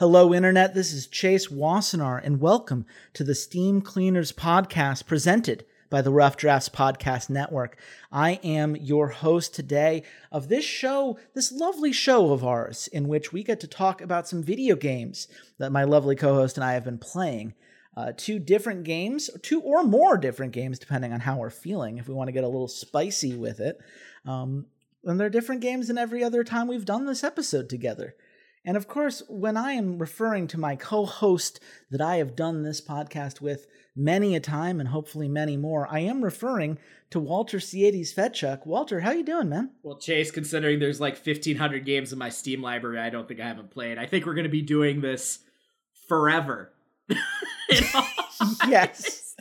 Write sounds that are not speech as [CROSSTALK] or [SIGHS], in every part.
Hello, Internet. This is Chase Wassenar, and welcome to the Steam Cleaners podcast presented by the Rough Drafts Podcast Network. I am your host today of this show, this lovely show of ours, in which we get to talk about some video games that my lovely co host and I have been playing. Uh, two different games, two or more different games, depending on how we're feeling, if we want to get a little spicy with it. Um, and they're different games than every other time we've done this episode together. And of course, when I am referring to my co host that I have done this podcast with many a time and hopefully many more, I am referring to Walter Ciades Fedczuk. Walter, how you doing, man? Well, Chase, considering there's like 1,500 games in my Steam library, I don't think I haven't played. I think we're going to be doing this forever. [LAUGHS] [LAUGHS] yes.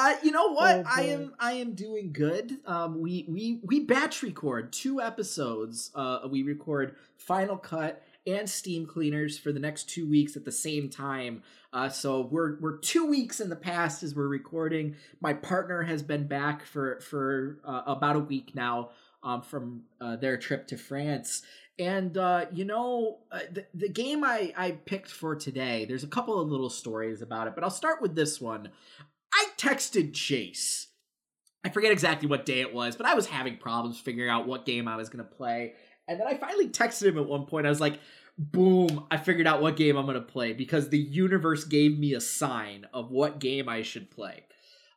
Uh, you know what? Oh, I am I am doing good. Um, we we we batch record two episodes. Uh, we record Final Cut and Steam Cleaners for the next two weeks at the same time. Uh, so we're we're two weeks in the past as we're recording. My partner has been back for for uh, about a week now um, from uh, their trip to France. And uh, you know, uh, the, the game I, I picked for today, there's a couple of little stories about it, but I'll start with this one. I texted Chase. I forget exactly what day it was, but I was having problems figuring out what game I was going to play. And then I finally texted him at one point. I was like, boom, I figured out what game I'm going to play because the universe gave me a sign of what game I should play.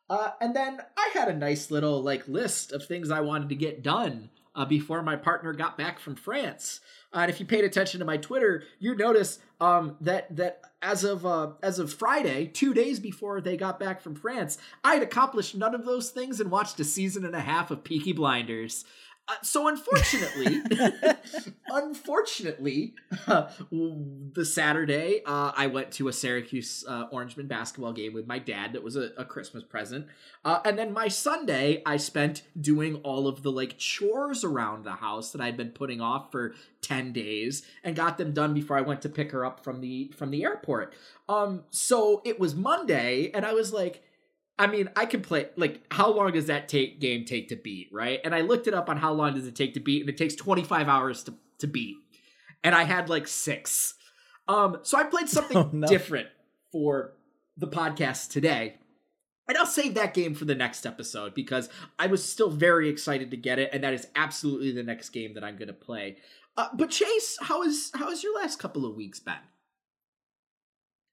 Uh, and then I had a nice little like list of things I wanted to get done uh, before my partner got back from France. And if you paid attention to my Twitter, you'd notice um, that that as of uh, as of Friday, two days before they got back from France, I had accomplished none of those things and watched a season and a half of Peaky Blinders. Uh, so unfortunately, [LAUGHS] unfortunately, uh, [LAUGHS] the Saturday uh, I went to a Syracuse uh, Orangemen basketball game with my dad. That was a, a Christmas present, uh, and then my Sunday I spent doing all of the like chores around the house that I'd been putting off for ten days, and got them done before I went to pick her up from the from the airport. Um, so it was Monday, and I was like I mean, I can play like how long does that take game take to beat, right? And I looked it up on how long does it take to beat, and it takes 25 hours to, to beat. And I had like six. Um, so I played [LAUGHS] something oh, no. different for the podcast today. And I'll save that game for the next episode because I was still very excited to get it, and that is absolutely the next game that I'm gonna play. Uh, but Chase, how is how has your last couple of weeks been?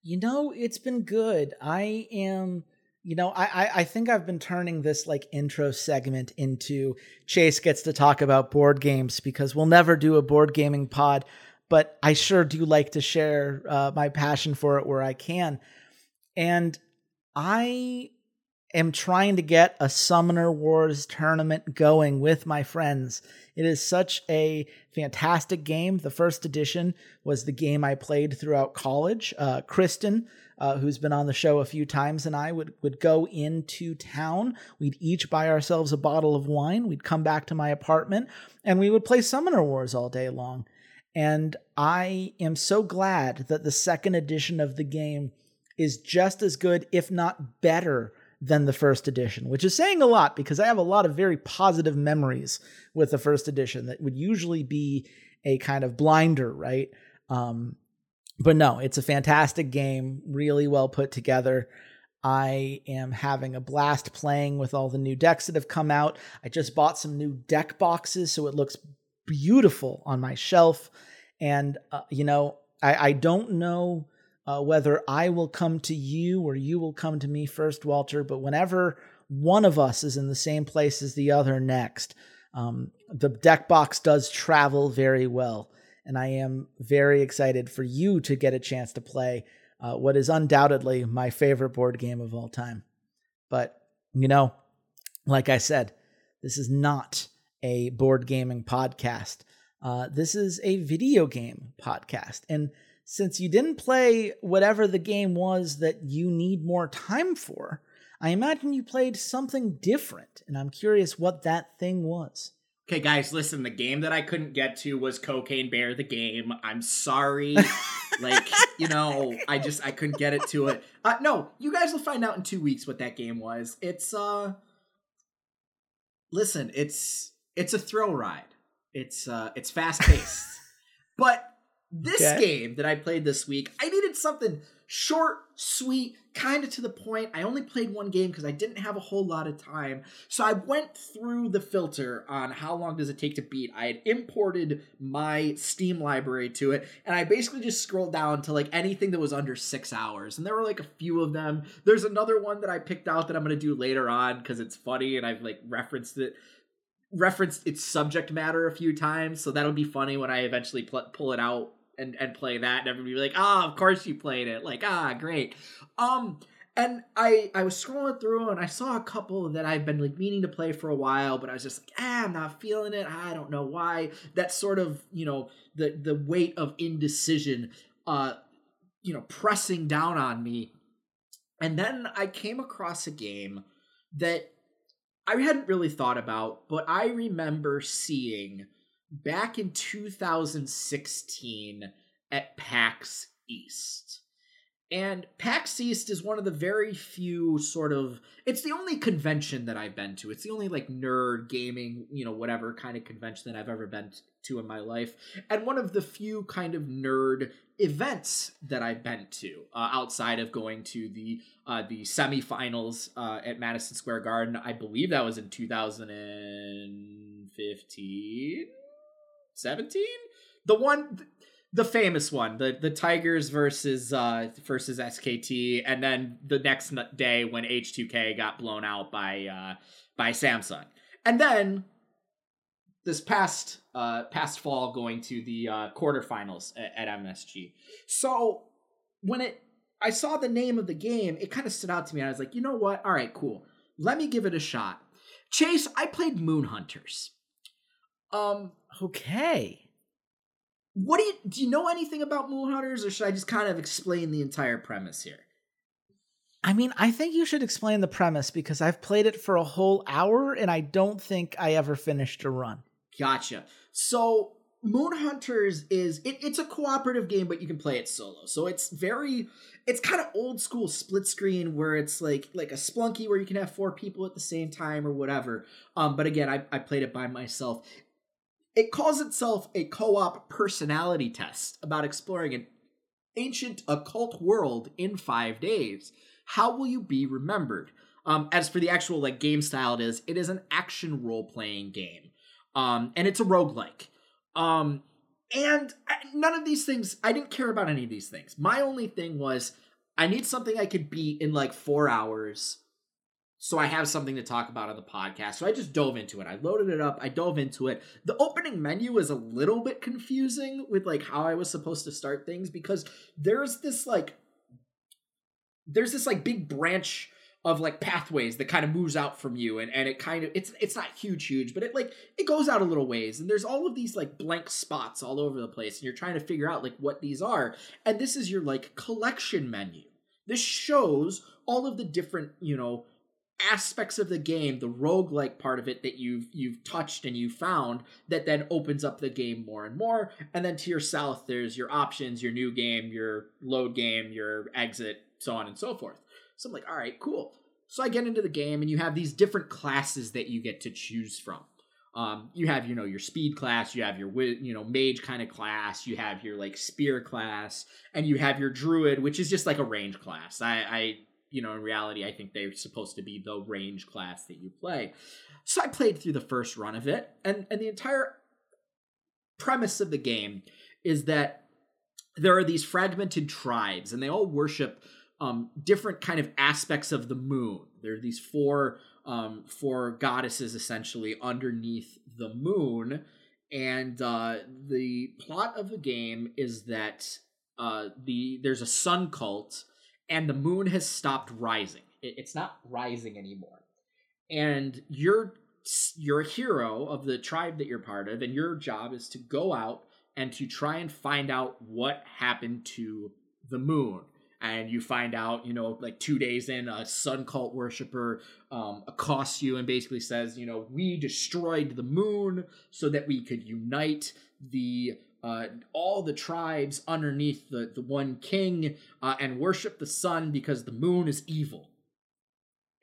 You know, it's been good. I am you know, I, I think I've been turning this like intro segment into Chase gets to talk about board games because we'll never do a board gaming pod, but I sure do like to share uh, my passion for it where I can. And I am trying to get a Summoner Wars tournament going with my friends. It is such a fantastic game. The first edition was the game I played throughout college. Uh, Kristen, uh, who's been on the show a few times, and I would, would go into town. We'd each buy ourselves a bottle of wine. We'd come back to my apartment and we would play Summoner Wars all day long. And I am so glad that the second edition of the game is just as good, if not better, than the first edition, which is saying a lot because I have a lot of very positive memories with the first edition that would usually be a kind of blinder, right? Um, but no, it's a fantastic game, really well put together. I am having a blast playing with all the new decks that have come out. I just bought some new deck boxes, so it looks beautiful on my shelf. And, uh, you know, I, I don't know uh, whether I will come to you or you will come to me first, Walter, but whenever one of us is in the same place as the other next, um, the deck box does travel very well and I am very excited for you to get a chance to play uh, what is undoubtedly my favorite board game of all time. But, you know, like I said, this is not a board gaming podcast. Uh, this is a video game podcast. And since you didn't play whatever the game was that you need more time for, I imagine you played something different. And I'm curious what that thing was. Okay, guys, listen. The game that I couldn't get to was Cocaine Bear. The game. I'm sorry. [LAUGHS] like, you know, I just I couldn't get it to it. Uh, no, you guys will find out in two weeks what that game was. It's uh, listen, it's it's a thrill ride. It's uh, it's fast paced, [LAUGHS] but this okay. game that I played this week, I needed something short, sweet, kind of to the point. I only played one game because I didn't have a whole lot of time. So I went through the filter on how long does it take to beat. I had imported my Steam library to it, and I basically just scrolled down to like anything that was under six hours. And there were like a few of them. There's another one that I picked out that I'm gonna do later on because it's funny and I've like referenced it referenced its subject matter a few times, so that'll be funny when I eventually pl- pull it out and and play that, and everybody be like, "Ah, oh, of course you played it!" Like, ah, great. Um, and I I was scrolling through and I saw a couple that I've been like meaning to play for a while, but I was just like, ah, I'm not feeling it. I don't know why. That sort of you know the the weight of indecision, uh, you know, pressing down on me. And then I came across a game that I hadn't really thought about, but I remember seeing back in 2016 at PAX East. And PAX East is one of the very few sort of it's the only convention that I've been to. It's the only like nerd gaming, you know, whatever kind of convention that I've ever been to in my life. And one of the few kind of nerd events that I've been to uh, outside of going to the uh, the semifinals uh, at Madison Square Garden. I believe that was in 2015 17 the one the famous one the the tigers versus uh versus skt and then the next day when h2k got blown out by uh by samsung. And then this past uh past fall going to the uh quarterfinals at, at msg so when it i saw the name of the game it kind of stood out to me i was like you know what? All right cool. Let me give it a shot. Chase i played moon hunters. Um Okay. What do you do you know anything about Moon Hunters, or should I just kind of explain the entire premise here? I mean, I think you should explain the premise because I've played it for a whole hour and I don't think I ever finished a run. Gotcha. So Moon Hunters is it, it's a cooperative game, but you can play it solo. So it's very it's kind of old school split screen where it's like like a Spelunky where you can have four people at the same time or whatever. Um, but again, I, I played it by myself. It calls itself a co op personality test about exploring an ancient occult world in five days. How will you be remembered? Um, as for the actual like game style it is, it is an action role playing game. Um, and it's a roguelike. Um, and none of these things, I didn't care about any of these things. My only thing was I need something I could beat in like four hours so I have something to talk about on the podcast. So I just dove into it. I loaded it up. I dove into it. The opening menu is a little bit confusing with like how I was supposed to start things because there's this like there's this like big branch of like pathways that kind of moves out from you and and it kind of it's it's not huge huge but it like it goes out a little ways and there's all of these like blank spots all over the place and you're trying to figure out like what these are and this is your like collection menu this shows all of the different you know aspects of the game, the rogue-like part of it that you've you've touched and you found that then opens up the game more and more. And then to your south, there's your options, your new game, your load game, your exit, so on and so forth. So I'm like, all right, cool. So I get into the game and you have these different classes that you get to choose from. Um, you have, you know, your speed class, you have your, you know, mage kind of class, you have your like spear class, and you have your druid, which is just like a range class. I, I you know, in reality, I think they're supposed to be the range class that you play. So I played through the first run of it, and and the entire premise of the game is that there are these fragmented tribes, and they all worship um, different kind of aspects of the moon. There are these four um, four goddesses essentially underneath the moon, and uh, the plot of the game is that uh, the there's a sun cult and the moon has stopped rising. it's not rising anymore. And you're you're a hero of the tribe that you're part of, and your job is to go out and to try and find out what happened to the moon. And you find out, you know, like two days in, a sun cult worshiper um, accosts you and basically says, you know, we destroyed the moon so that we could unite the uh, all the tribes underneath the, the one king uh, and worship the sun because the moon is evil.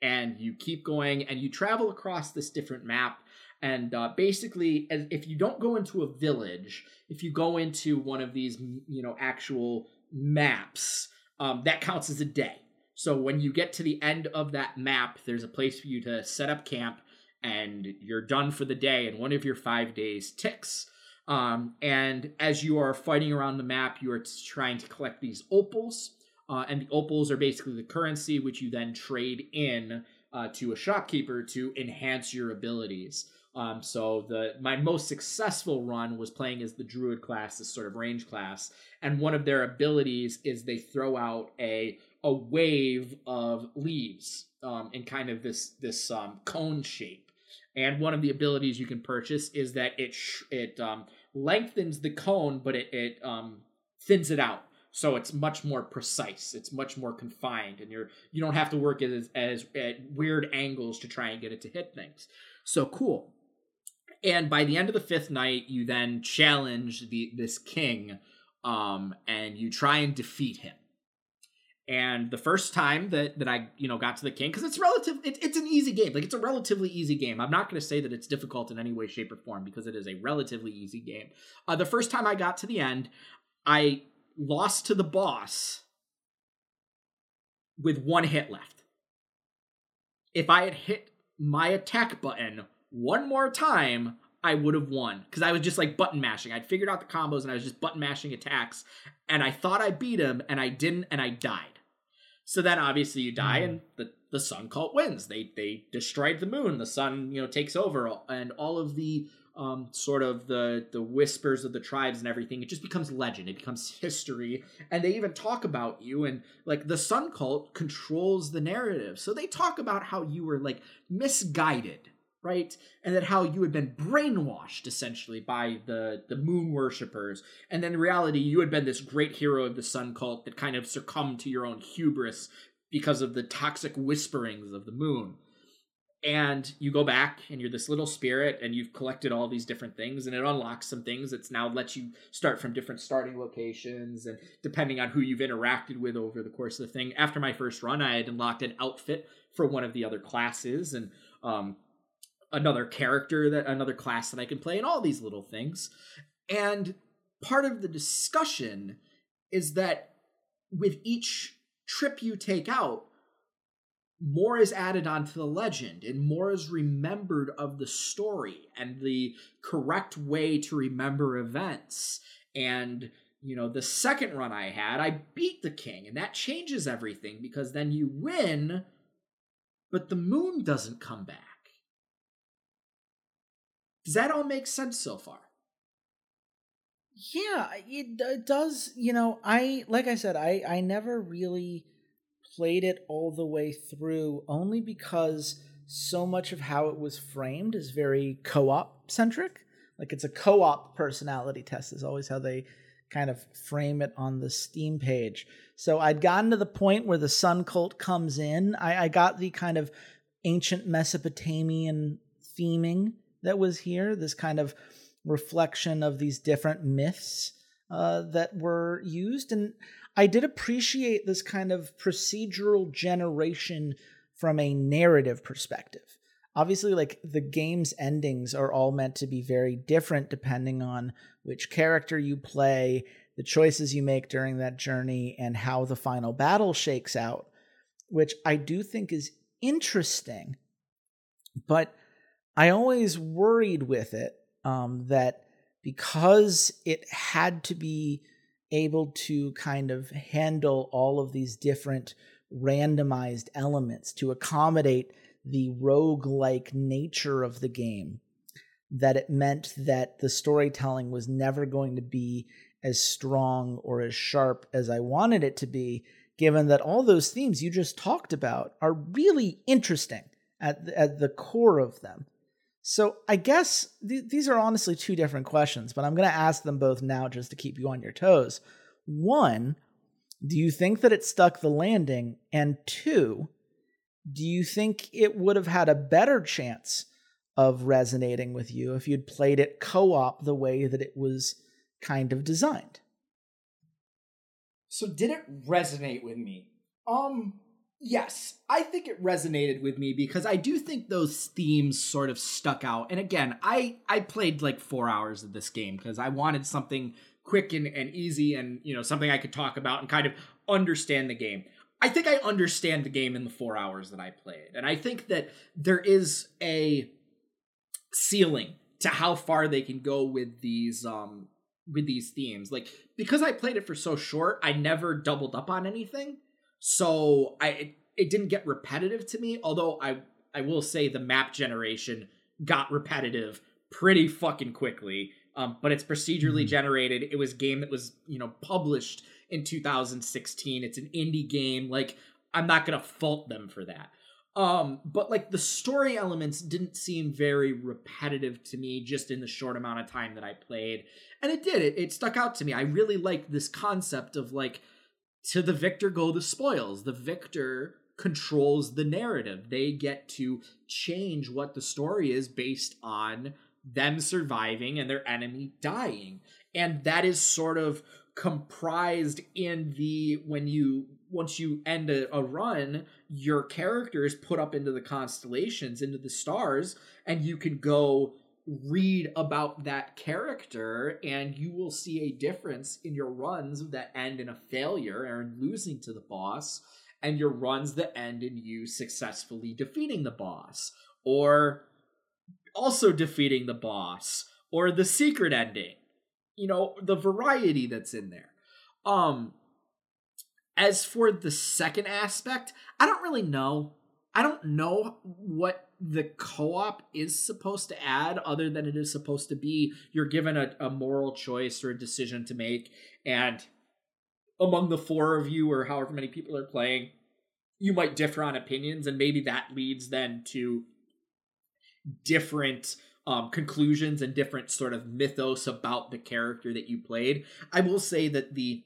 And you keep going and you travel across this different map. And uh, basically, if you don't go into a village, if you go into one of these, you know, actual maps, um, that counts as a day. So when you get to the end of that map, there's a place for you to set up camp, and you're done for the day, and one of your five days ticks. Um, and as you are fighting around the map, you are trying to collect these opals. Uh, and the opals are basically the currency which you then trade in uh, to a shopkeeper to enhance your abilities. Um, so the my most successful run was playing as the druid class, this sort of range class, and one of their abilities is they throw out a a wave of leaves um, in kind of this this um, cone shape. And one of the abilities you can purchase is that it sh- it um, lengthens the cone, but it it um, thins it out. So it's much more precise. It's much more confined and you're you don't have to work as as at weird angles to try and get it to hit things. So cool. And by the end of the fifth night you then challenge the this king um and you try and defeat him and the first time that that I you know got to the king because it's relative it, it's an easy game like it's a relatively easy game I'm not going to say that it's difficult in any way shape or form because it is a relatively easy game uh, the first time I got to the end I lost to the boss with one hit left. If I had hit my attack button one more time, I would have won because I was just like button mashing. I'd figured out the combos and I was just button mashing attacks, and I thought I beat him, and I didn't, and I died. So then obviously you die, mm. and the the sun cult wins. They they destroyed the moon. The sun you know takes over, and all of the um, sort of the the whispers of the tribes and everything. It just becomes legend. It becomes [LAUGHS] history, and they even talk about you. And like the Sun Cult controls the narrative, so they talk about how you were like misguided, right, and that how you had been brainwashed essentially by the the Moon worshippers, and then in reality you had been this great hero of the Sun Cult that kind of succumbed to your own hubris because of the toxic whisperings of the Moon. And you go back and you're this little spirit and you've collected all these different things and it unlocks some things it's now lets you start from different starting locations and depending on who you've interacted with over the course of the thing. After my first run i had unlocked an outfit for one of the other classes and um, another character that another class that i can play and all these little things. And part of the discussion is that with each trip you take out more is added onto the legend and more is remembered of the story and the correct way to remember events. And you know the second run i had i beat the king and that changes everything because then you win but the moon doesn't come back does that all make sense so far yeah it, it does you know i like i said i i never really played it all the way through only because so much of how it was framed is very co-op centric. Like it's a co-op personality test is always how they kind of frame it on the Steam page. So I'd gotten to the point where the Sun Cult comes in. I, I got the kind of ancient Mesopotamian theming that was here, this kind of reflection of these different myths uh, that were used. And I did appreciate this kind of procedural generation from a narrative perspective. Obviously, like the game's endings are all meant to be very different depending on which character you play, the choices you make during that journey, and how the final battle shakes out, which I do think is interesting. But I always worried with it um, that because it had to be able to kind of handle all of these different randomized elements to accommodate the rogue-like nature of the game that it meant that the storytelling was never going to be as strong or as sharp as I wanted it to be given that all those themes you just talked about are really interesting at the, at the core of them so I guess th- these are honestly two different questions, but I'm going to ask them both now just to keep you on your toes. One, do you think that it stuck the landing? And two, do you think it would have had a better chance of resonating with you if you'd played it co-op the way that it was kind of designed? So did it resonate with me? Um Yes, I think it resonated with me because I do think those themes sort of stuck out. And again, I I played like 4 hours of this game because I wanted something quick and, and easy and, you know, something I could talk about and kind of understand the game. I think I understand the game in the 4 hours that I played. And I think that there is a ceiling to how far they can go with these um with these themes. Like because I played it for so short, I never doubled up on anything so I it, it didn't get repetitive to me. Although I I will say the map generation got repetitive pretty fucking quickly. Um, but it's procedurally mm-hmm. generated. It was game that was you know published in 2016. It's an indie game. Like I'm not gonna fault them for that. Um, but like the story elements didn't seem very repetitive to me just in the short amount of time that I played. And it did. It, it stuck out to me. I really liked this concept of like to the victor go the spoils. The victor controls the narrative. They get to change what the story is based on them surviving and their enemy dying. And that is sort of comprised in the when you once you end a, a, run your character is put up into the constellations into the stars and you can go read about that character and you will see a difference in your runs that end in a failure or in losing to the boss and your runs that end in you successfully defeating the boss or also defeating the boss or the secret ending you know the variety that's in there. Um as for the second aspect i don't really know. I don't know what the co-op is supposed to add other than it is supposed to be you're given a, a moral choice or a decision to make. And among the four of you or however many people are playing you might differ on opinions and maybe that leads then to different um, conclusions and different sort of mythos about the character that you played. I will say that the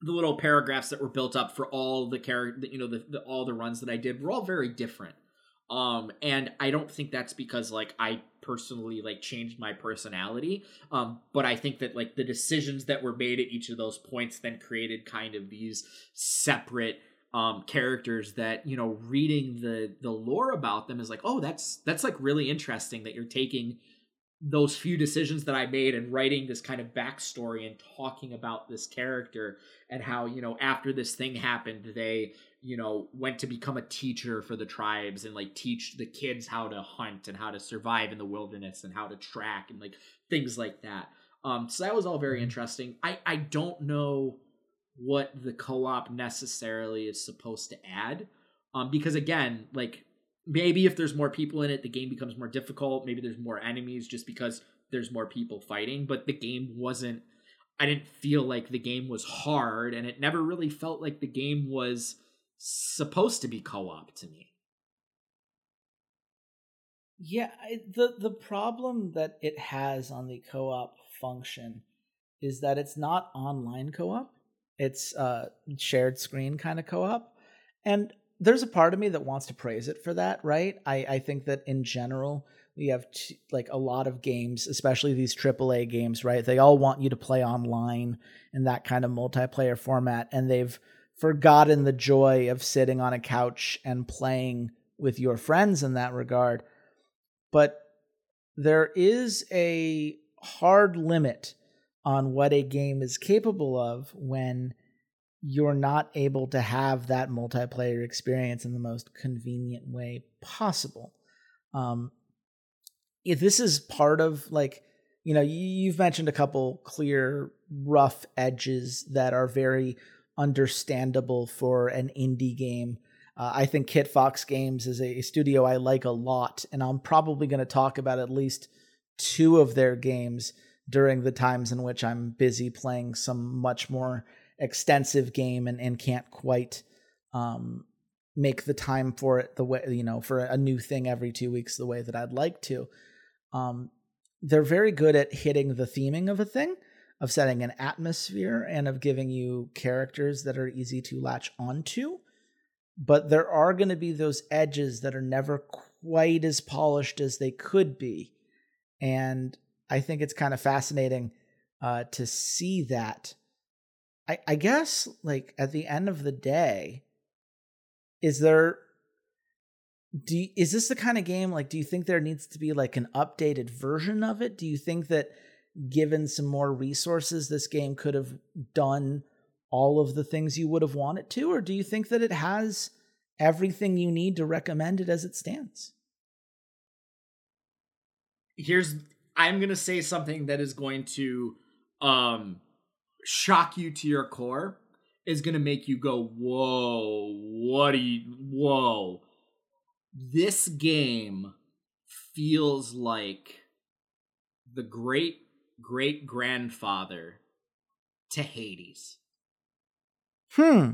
the little paragraphs that were built up for all the character you know the, the all the runs that i did were all very different um and i don't think that's because like i personally like changed my personality. Um but i think that like the decisions that were made at each of those points then created kind of these separate um characters that you know reading the the lore about them is like oh that's that's like really interesting that you're taking those few decisions that I made and writing this kind of backstory and talking about this character and how, you know, after this thing happened, they, you know, went to become a teacher for the tribes and like teach the kids how to hunt and how to survive in the wilderness and how to track and like things like that. Um, so that was all very mm-hmm. interesting. I, I don't know what the co-op necessarily is supposed to add. Um, because again, like maybe if there's more people in it the game becomes more difficult. Maybe there's more enemies just because there's more people fighting but the game wasn't i didn't feel like the game was hard and it never really felt like the game was supposed to be co-op to me. Yeah the the problem that it has on the co-op function is that it's not online co-op. It's uh shared screen kind of co-op. And there's a part of me that wants to praise it for that, right? I, I think that in general, we have t- like a lot of games, especially these AAA games, right? They all want you to play online in that kind of multiplayer format, and they've forgotten the joy of sitting on a couch and playing with your friends in that regard. But there is a hard limit on what a game is capable of when you're not able to have that multiplayer experience in the most convenient way possible. Um, if this is part of like, you know, you've mentioned a couple clear, rough edges that are very understandable for an indie game. Uh, I think Kitfox Games is a studio I like a lot, and I'm probably going to talk about at least two of their games during the times in which I'm busy playing some much more extensive game and, and can't quite um, make the time for it the way you know for a new thing every two weeks the way that I'd like to. Um, they're very good at hitting the theming of a thing, of setting an atmosphere, and of giving you characters that are easy to latch onto. But there are going to be those edges that are never quite as polished as they could be, and I think it's kind of fascinating uh, to see that I, I guess like at the end of the day, is there do you, is this the kind of game like do you think there needs to be like an updated version of it? Do you think that given some more resources this game could have done all of the things you would have wanted to? Or do you think that it has everything you need to recommend it as it stands? Here's i'm going to say something that is going to um shock you to your core is going to make you go whoa what do you whoa this game feels like the great great grandfather to Hades. Hmm.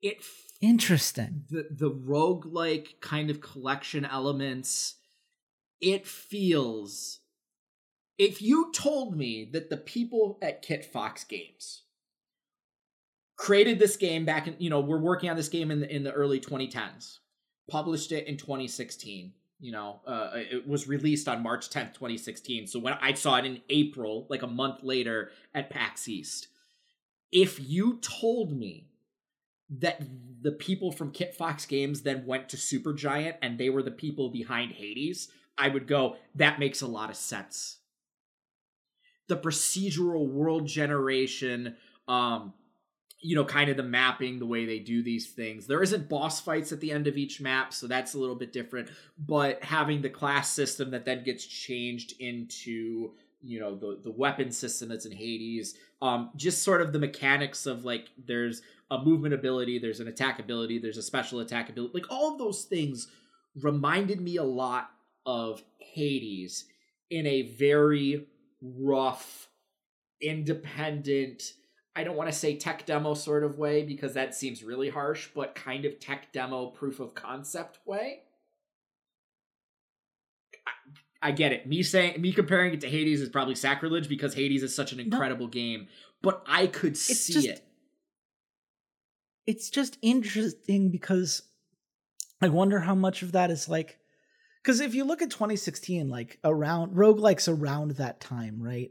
It interesting. The the roguelike kind of collection elements it feels if you told me that the people at Kitfox Games created this game back in you know we're working on this game in the in the early 2010s published it in 2016 you know uh, it was released on march 10th 2016 so when i saw it in april like a month later at pax east. If you told me that the people from kitfox games then went to supergiant and they were the people behind hades i would go that makes a lot of sense the procedural world generation um you know, kind of the mapping, the way they do these things. There isn't boss fights at the end of each map, so that's a little bit different. But having the class system that then gets changed into, you know, the the weapon system that's in Hades, um, just sort of the mechanics of like there's a movement ability, there's an attack ability, there's a special attack ability, like all of those things reminded me a lot of Hades in a very rough, independent I don't want to say tech demo sort of way because that seems really harsh, but kind of tech demo proof of concept way. I, I get it. Me saying me comparing it to Hades is probably sacrilege because Hades is such an incredible no. game, but I could it's see just, it. It's just interesting because I wonder how much of that is like because if you look at 2016, like around roguelikes around that time, right?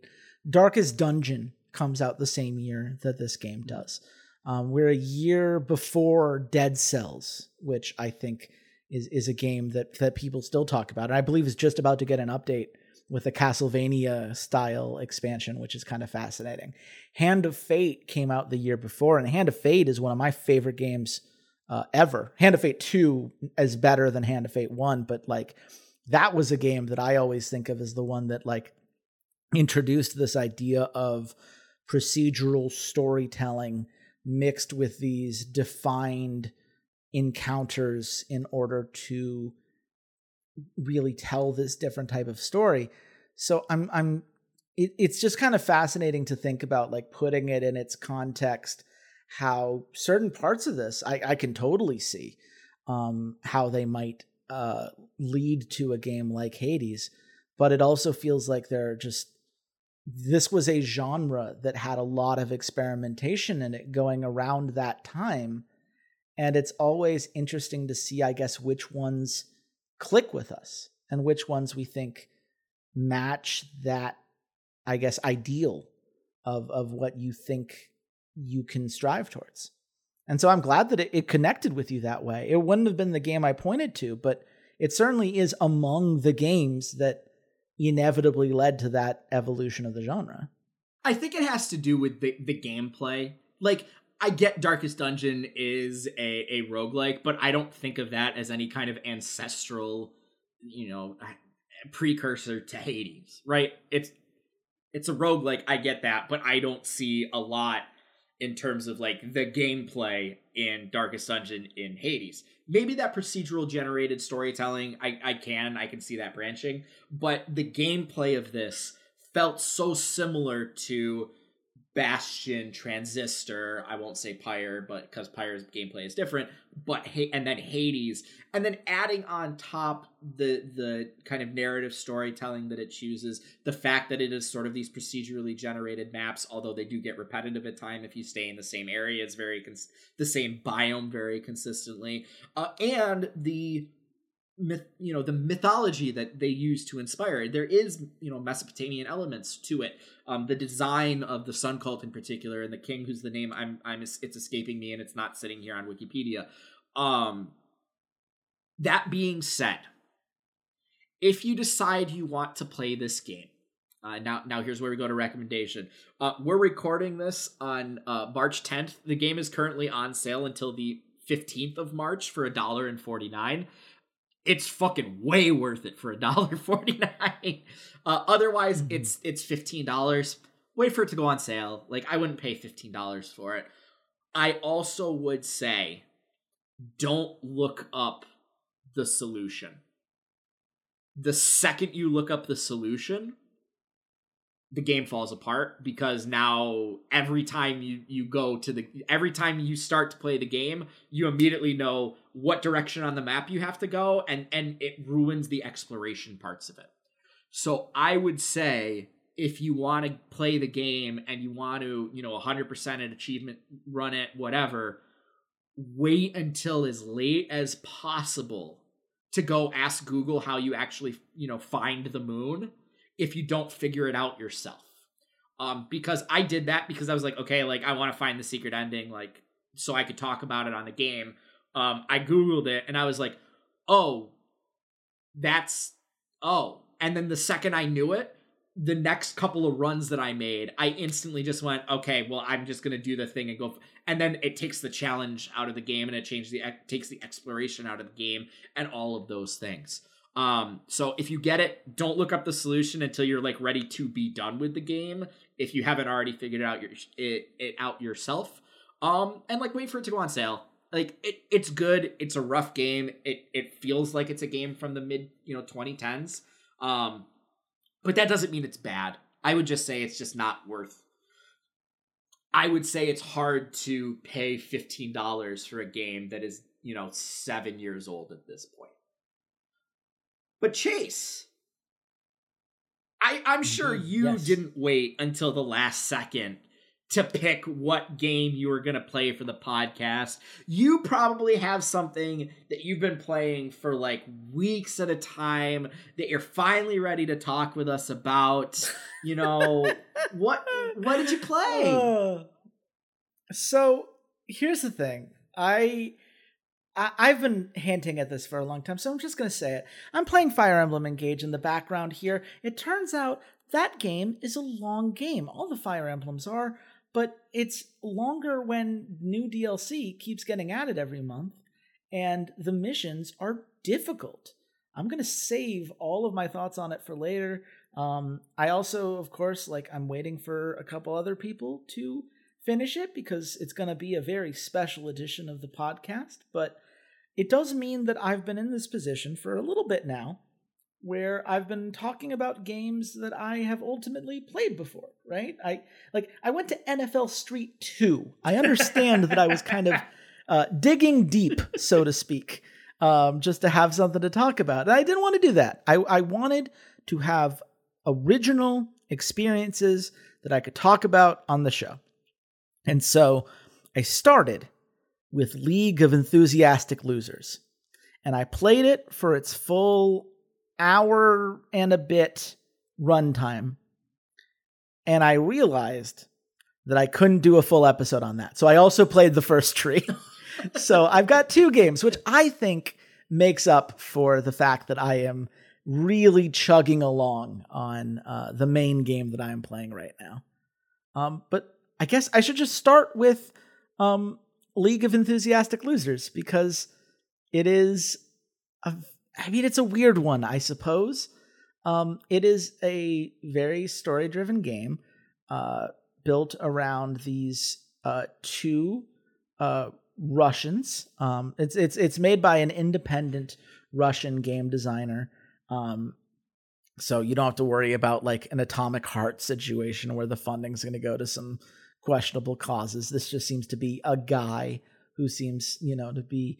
Darkest Dungeon comes out the same year that this game does. Um, we're a year before Dead Cells, which I think is is a game that that people still talk about. And I believe is just about to get an update with a Castlevania style expansion, which is kind of fascinating. Hand of Fate came out the year before, and Hand of Fate is one of my favorite games uh, ever. Hand of Fate 2 is better than Hand of Fate 1, but like that was a game that I always think of as the one that like introduced this idea of procedural storytelling mixed with these defined encounters in order to really tell this different type of story. So I'm I'm it, it's just kind of fascinating to think about like putting it in its context how certain parts of this I, I can totally see um, how they might uh, lead to a game like Hades, but it also feels like they're just this was a genre that had a lot of experimentation in it going around that time. And it's always interesting to see, I guess, which ones click with us and which ones we think match that, I guess, ideal of, of what you think you can strive towards. And so I'm glad that it, it connected with you that way. It wouldn't have been the game I pointed to, but it certainly is among the games that inevitably led to that evolution of the genre. I think it has to do with the, the gameplay. Like, I get Darkest Dungeon is a, a roguelike, but I don't think of that as any kind of ancestral, you know, precursor to Hades, right? It's it's a roguelike, I get that, but I don't see a lot in terms of like the gameplay in Darkest Dungeon in Hades. Maybe that procedural generated storytelling, I, I can, I can see that branching, but the gameplay of this felt so similar to Bastion, Transistor. I won't say Pyre, but because Pyre's gameplay is different. But and then Hades, and then adding on top the the kind of narrative storytelling that it chooses, the fact that it is sort of these procedurally generated maps, although they do get repetitive at time if you stay in the same area, it's very cons- the same biome very consistently, uh, and the myth, you know the mythology that they use to inspire there is you know mesopotamian elements to it um the design of the sun cult in particular and the king who's the name i'm i'm it's escaping me and it's not sitting here on wikipedia um that being said if you decide you want to play this game uh, now, now here's where we go to recommendation. Uh, we're recording this on uh, March 10th. The game is currently on sale until the 15th of March for a dollar and 49 it's fucking way worth it for a dollar [LAUGHS] 49 uh, otherwise mm-hmm. it's it's $15 wait for it to go on sale. Like i wouldn't pay $15 for it. I also would say don't look up the solution. The second you look up the solution the game falls apart because now every time you you go to the every time you start to play the game you immediately know what direction on the map you have to go and and it ruins the exploration parts of it. So i would say if you want to play the game and you want to you know 100% an achievement run it whatever wait until as late as possible to go ask google how you actually you know find the moon if you don't figure it out yourself. Um, because I did that because I was like, okay, like I want to find the secret ending, like so I could talk about it on the game. Um, I googled it and I was like, oh, that's oh. And then the second I knew it, the next couple of runs that I made, I instantly just went, okay, well, I'm just gonna do the thing and go. F-. And then it takes the challenge out of the game and it changes the takes the exploration out of the game and all of those things. Um, so if you get it, don't look up the solution until you're like ready to be done with the game. If you haven't already figured out your it, it out yourself. Um, and like wait for it to go on sale. Like it, it's good. It's a rough game. It it feels like it's a game from the mid you know 2010s. Um, but that doesn't mean it's bad. I would just say it's just not worth. I would say it's hard to pay fifteen dollars for a game that is you know seven years old at this point. But Chase, I, I'm sure mm-hmm. you yes. didn't wait until the last second to pick what game you were going to play for the podcast. You probably have something that you've been playing for like weeks at a time that you're finally ready to talk with us about. You know, [LAUGHS] what what did you play? Uh, so, here's the thing. I I, have been hinting at this for a long time, so I'm just going to say it. I'm playing Fire Emblem Engage in the background here. It turns out that game is a long game. All the Fire Emblems are, but it's longer when new DLC keeps getting added every month, and the missions are difficult. I'm going to save all of my thoughts on it for later. Um, I also, of course, like I'm waiting for a couple other people to finish it because it's going to be a very special edition of the podcast. But it does mean that I've been in this position for a little bit now where I've been talking about games that I have ultimately played before, right? I like I went to NFL Street 2. I understand that I was kind of uh, digging deep, so to speak, um, just to have something to talk about. And I didn't want to do that. I, I wanted to have original experiences that I could talk about on the show. And so I started with League of Enthusiastic Losers. And I played it for its full hour and a bit runtime. And I realized that I couldn't do a full episode on that. So I also played the first tree. [LAUGHS] so I've got two games, which I think makes up for the fact that I am really chugging along on uh, the main game that I am playing right now. Um, but I guess I should just start with um, League of Enthusiastic Losers because it is a, I mean, it's a weird one, I suppose. Um, it is a very story driven game uh, built around these uh, two uh, Russians. Um, it's it's it's made by an independent Russian game designer. Um, so you don't have to worry about like an atomic heart situation where the funding's going to go to some questionable causes. This just seems to be a guy who seems, you know, to be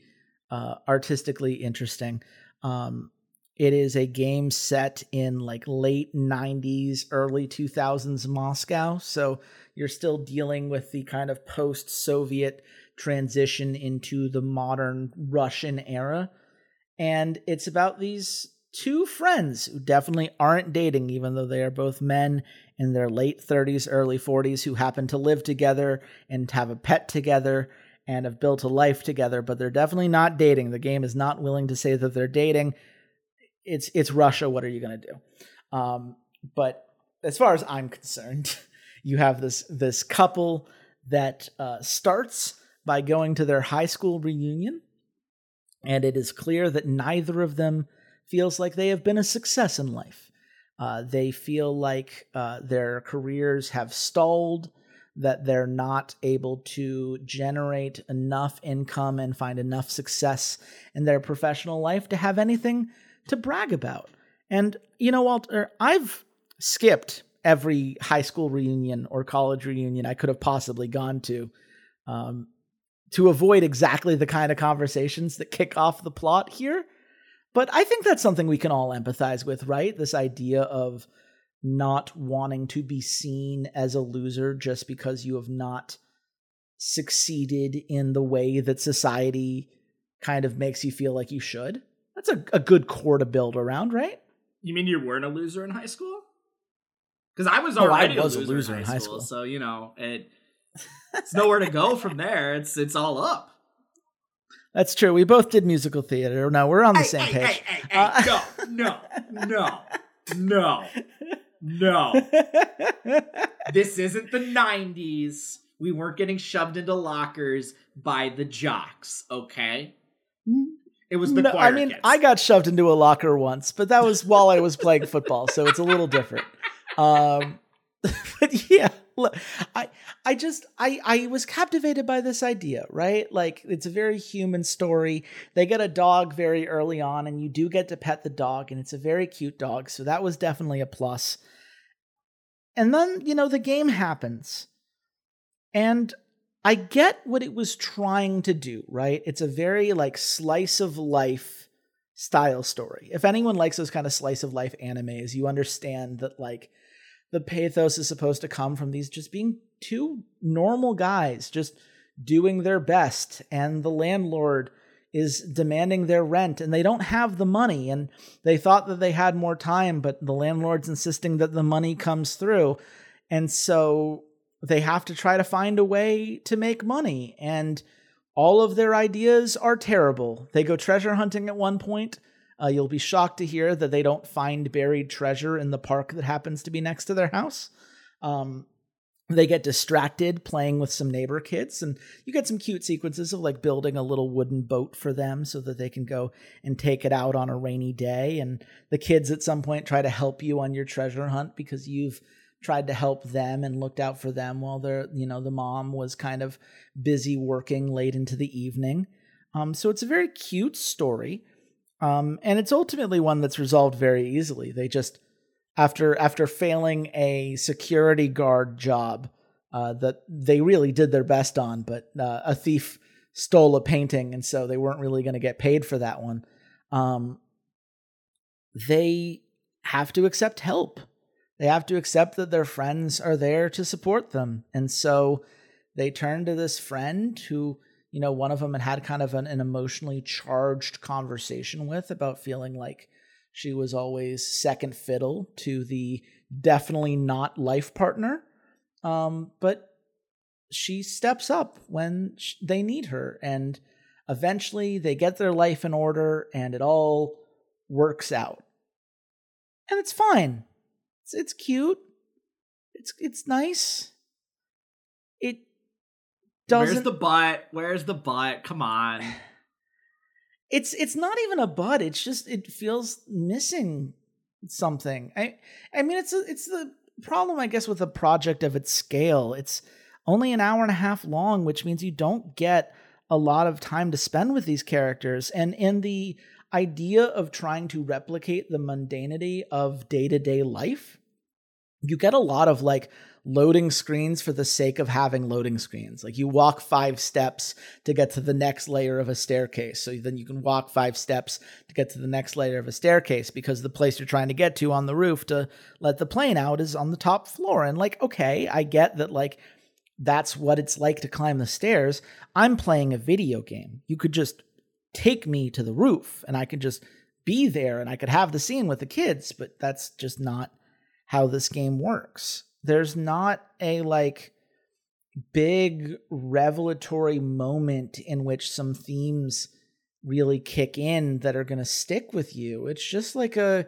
uh, artistically interesting. Um, it is a game set in like late 90s, early 2000s Moscow. So you're still dealing with the kind of post Soviet transition into the modern Russian era. And it's about these two friends who definitely aren't dating, even though they are both men in their late 30s, early 40s, who happen to live together and have a pet together and have built a life together, but they're definitely not dating. The game is not willing to say that they're dating. It's it's Russia. What are you going to do? Um, but as far as I'm concerned, [LAUGHS] you have this this couple that uh, starts by going to their high school reunion, and it is clear that neither of them feels like they have been a success in life. Uh, they feel like uh, their careers have stalled that they're not able to generate enough income and find enough success in their professional life to have anything to brag about. And, you know, Walter, I've skipped every high school reunion or college reunion I could have possibly gone to um, to avoid exactly the kind of conversations that kick off the plot here. But I think that's something we can all empathize with, right? This idea of not wanting to be seen as a loser just because you have not succeeded in the way that society kind of makes you feel like you should. That's a, a good core to build around, right? You mean you weren't a loser in high school? Because I was already oh, I was a, loser a loser, in, high, in high school, school, so you know it. It's [LAUGHS] nowhere to go from there. It's it's all up. That's true. We both did musical theater. No, we're on the hey, same hey, page. Hey, hey, uh, no, no, no, no. No. this isn't the 90s. We weren't getting shoved into lockers by the jocks, okay? It was the no, I mean, kids. I got shoved into a locker once, but that was while I was playing football, so it's a little different. [LAUGHS] Um, [LAUGHS] but yeah, look, I I just I I was captivated by this idea, right? Like it's a very human story. They get a dog very early on and you do get to pet the dog and it's a very cute dog, so that was definitely a plus. And then, you know, the game happens. And I get what it was trying to do, right? It's a very like slice of life style story. If anyone likes those kind of slice of life animes, you understand that like the pathos is supposed to come from these just being two normal guys just doing their best and the landlord is demanding their rent and they don't have the money and they thought that they had more time but the landlord's insisting that the money comes through and so they have to try to find a way to make money and all of their ideas are terrible. They go treasure hunting at one point uh, you'll be shocked to hear that they don't find buried treasure in the park that happens to be next to their house. Um, they get distracted playing with some neighbor kids, and you get some cute sequences of like building a little wooden boat for them so that they can go and take it out on a rainy day. And the kids at some point try to help you on your treasure hunt because you've tried to help them and looked out for them while they're, you know, the mom was kind of busy working late into the evening. Um, so it's a very cute story. Um, and it's ultimately one that's resolved very easily. They just after after failing a security guard job uh, that they really did their best on, but uh, a thief stole a painting, and so they weren't really going to get paid for that one. Um, they have to accept help. They have to accept that their friends are there to support them, and so they turn to this friend who you know, one of them had had kind of an, an emotionally charged conversation with about feeling like she was always second fiddle to the definitely not life partner. Um, but she steps up when sh- they need her, and eventually they get their life in order, and it all works out, and it's fine. It's it's cute. It's it's nice. Doesn't. Where's the butt? Where's the butt? Come on. [SIGHS] It's it's not even a butt. It's just it feels missing something. I I mean it's a, it's the problem I guess with a project of its scale. It's only an hour and a half long, which means you don't get a lot of time to spend with these characters. And in the idea of trying to replicate the mundanity of day to day life, you get a lot of like loading screens for the sake of having loading screens. Like you walk five steps to get to the next layer of a staircase. So then you can walk five steps to get to the next layer of a staircase because the place you're trying to get to on the roof to let the plane out is on the top floor. And like, okay, I get that like that's what it's like to climb the stairs. I'm playing a video game. You could just take me to the roof and I could just be there and I could have the scene with the kids, but that's just not how this game works. There's not a like big revelatory moment in which some themes really kick in that are going to stick with you. It's just like a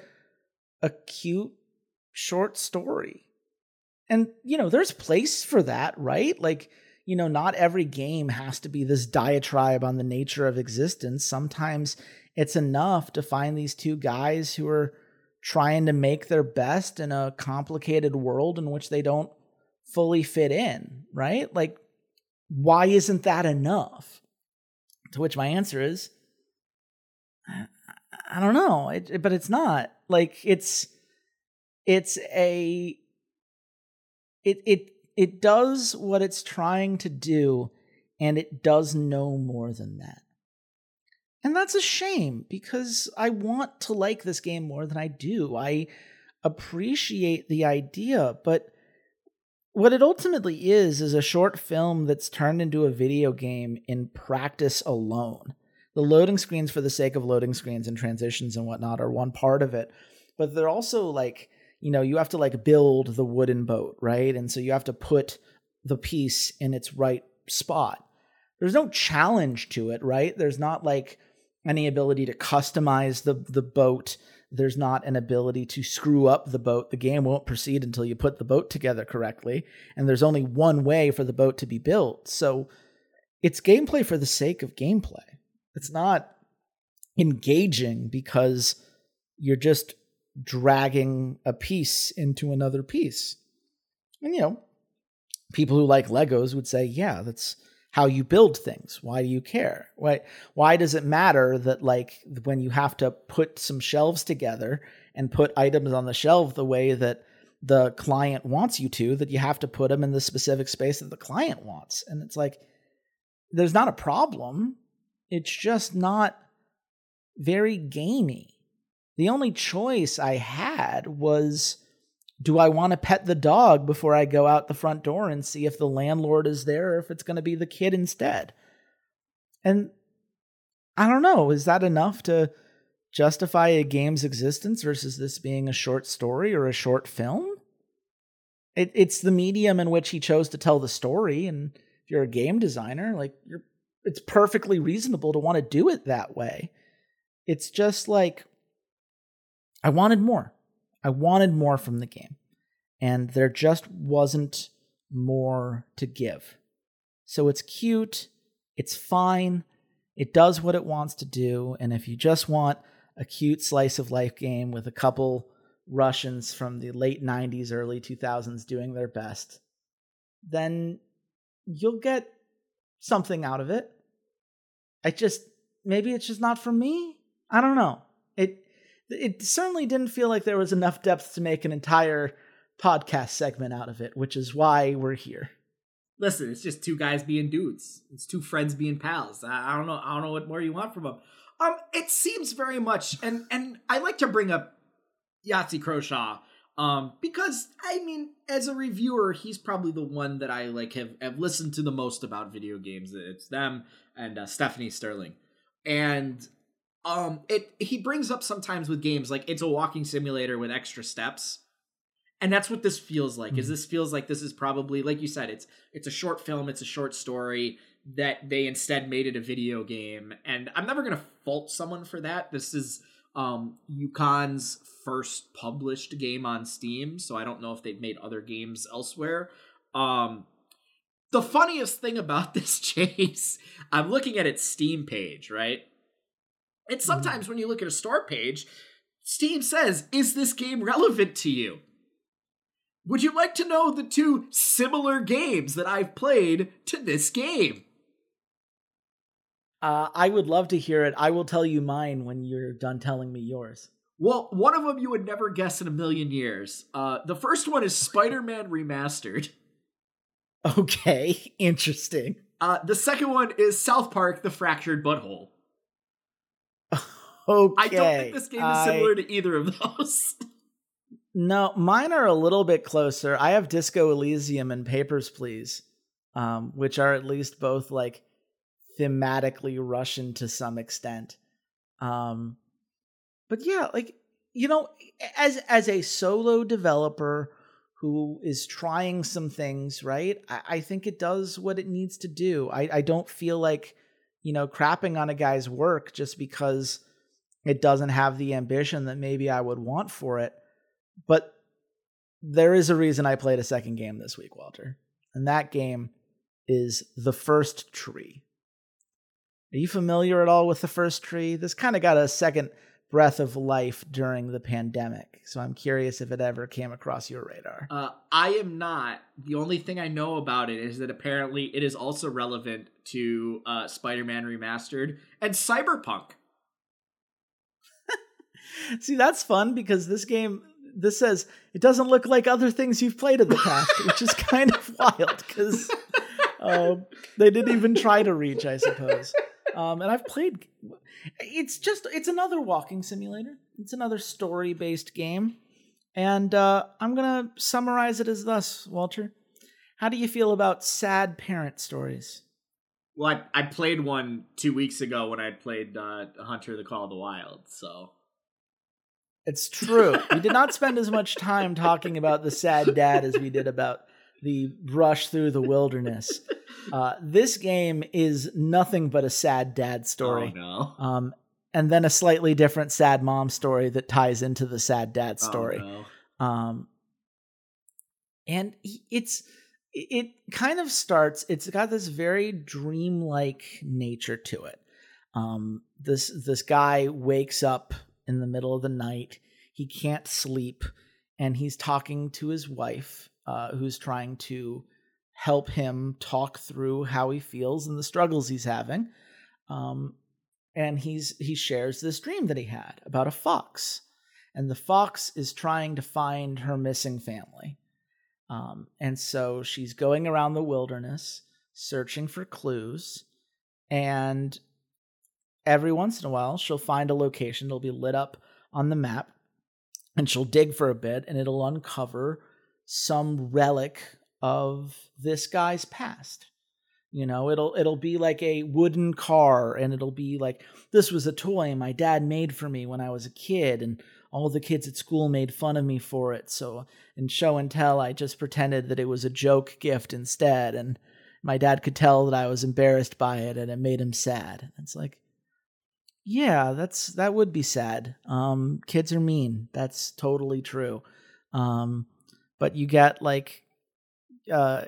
a cute short story. And you know, there's place for that, right? Like, you know, not every game has to be this diatribe on the nature of existence. Sometimes it's enough to find these two guys who are trying to make their best in a complicated world in which they don't fully fit in, right? Like, why isn't that enough? To which my answer is, I don't know, it, but it's not. Like, it's it's a it it it does what it's trying to do, and it does no more than that. And that's a shame because I want to like this game more than I do. I appreciate the idea, but what it ultimately is is a short film that's turned into a video game in practice alone. The loading screens for the sake of loading screens and transitions and whatnot are one part of it, but they're also like, you know, you have to like build the wooden boat, right? And so you have to put the piece in its right spot. There's no challenge to it, right? There's not like, any ability to customize the the boat. There's not an ability to screw up the boat. The game won't proceed until you put the boat together correctly, and there's only one way for the boat to be built. So it's gameplay for the sake of gameplay. It's not engaging because you're just dragging a piece into another piece. And you know, people who like Legos would say, yeah, that's how you build things. Why do you care? Why why does it matter that like when you have to put some shelves together and put items on the shelf the way that the client wants you to that you have to put them in the specific space that the client wants. And it's like there's not a problem. It's just not very gamey. The only choice I had was do I want to pet the dog before I go out the front door and see if the landlord is there or if it's going to be the kid instead? And I don't know, is that enough to justify a game's existence versus this being a short story or a short film? It, it's the medium in which he chose to tell the story, and if you're a game designer, like you're, it's perfectly reasonable to want to do it that way. It's just like I wanted more. I wanted more from the game, and there just wasn't more to give. So it's cute, it's fine, it does what it wants to do, and if you just want a cute slice of life game with a couple Russians from the late 90s, early 2000s doing their best, then you'll get something out of it. I just maybe it's just not for me. I don't know. It it certainly didn't feel like there was enough depth to make an entire podcast segment out of it, which is why we're here. Listen, it's just two guys being dudes. It's two friends being pals. I, don't know. I don't know what more you want from them. Um, it seems very much, and and I like to bring up Yahtzee Croshaw, um, because I mean, as a reviewer, he's probably the one that I like have have listened to the most about video games. It's them and uh, Stephanie Sterling, and um it he brings up sometimes with games like it's a walking simulator with extra steps. And that's what this feels like mm-hmm. is this feels like this is probably like you said it's it's a short film it's a short story that they instead made it a video game. And i'm never going to fault someone for that. This is um yukon's first published game on steam so i don't know if they've made other games elsewhere. Um the funniest thing about [LAUGHS] this chase i'm looking at its steam page right and mm-hmm. sometimes when you look at a store page, Steam says, Is this game relevant to you? Would you like to know the two similar games that I've played to this game? Uh, I would love to hear it. I will tell you mine when you're done telling me yours. Well, one of them you would never guess in a million years. Uh, the first one is Spider Man Remastered. [LAUGHS] Okay, interesting. Uh, the second one is South Park The Fractured But Whole. Okay. I don't think this game is similar I... to either of those. [LAUGHS] no, mine are a little bit closer. I have Disco Elysium and Papers, Please, um, which are at least both like thematically Russian to some extent. Um, but yeah, like you know, as as a solo developer who is trying some things, right? I, I think it does what it needs to do. I, I don't feel like, you know, crapping on a guy's work just because it doesn't have the ambition that maybe I would want for it. But there is a reason I played a second game this week, Walter. And that game is The First Tree. Are you familiar at all with The First Tree? This kind of got a second breath of life during the pandemic. So I'm curious if it ever came across your radar. Uh, I am not. The only thing I know about it is that apparently it is also relevant to uh, Spider Man Remastered and Cyberpunk. See, that's fun because this game this says it doesn't look like other things you've played in the past, [LAUGHS] which is kind of wild because um, they didn't even try to reach, I suppose. Um, and I've played it's just it's another walking simulator. It's another story based game, and uh, I'm gonna summarize it as thus, Walter. How do you feel about sad parent stories? Well, I, I played one two weeks ago when I played uh, Hunter: The Call of the Wild. So it's true. we did not spend as much time talking about the sad dad as we did about the rush through the wilderness. Uh, this game is nothing but a sad dad story. Oh, no. Um, and then a slightly different sad mom story that ties into the sad dad oh, story. Oh, no. Um, and it's it kind of starts. It's got this very dreamlike nature to it. Um, this this guy wakes up in the middle of the night. He can't sleep, and he's talking to his wife, uh, who's trying to help him talk through how he feels and the struggles he's having. Um, and he's he shares this dream that he had about a fox, and the fox is trying to find her missing family. Um, and so she's going around the wilderness searching for clues, and every once in a while she'll find a location that'll be lit up on the map, and she'll dig for a bit, and it'll uncover some relic of this guy's past. You know, it'll it'll be like a wooden car and it'll be like this was a toy my dad made for me when I was a kid and all the kids at school made fun of me for it. So in show and tell I just pretended that it was a joke gift instead and my dad could tell that I was embarrassed by it and it made him sad. It's like yeah, that's that would be sad. Um kids are mean. That's totally true. Um but you get like uh,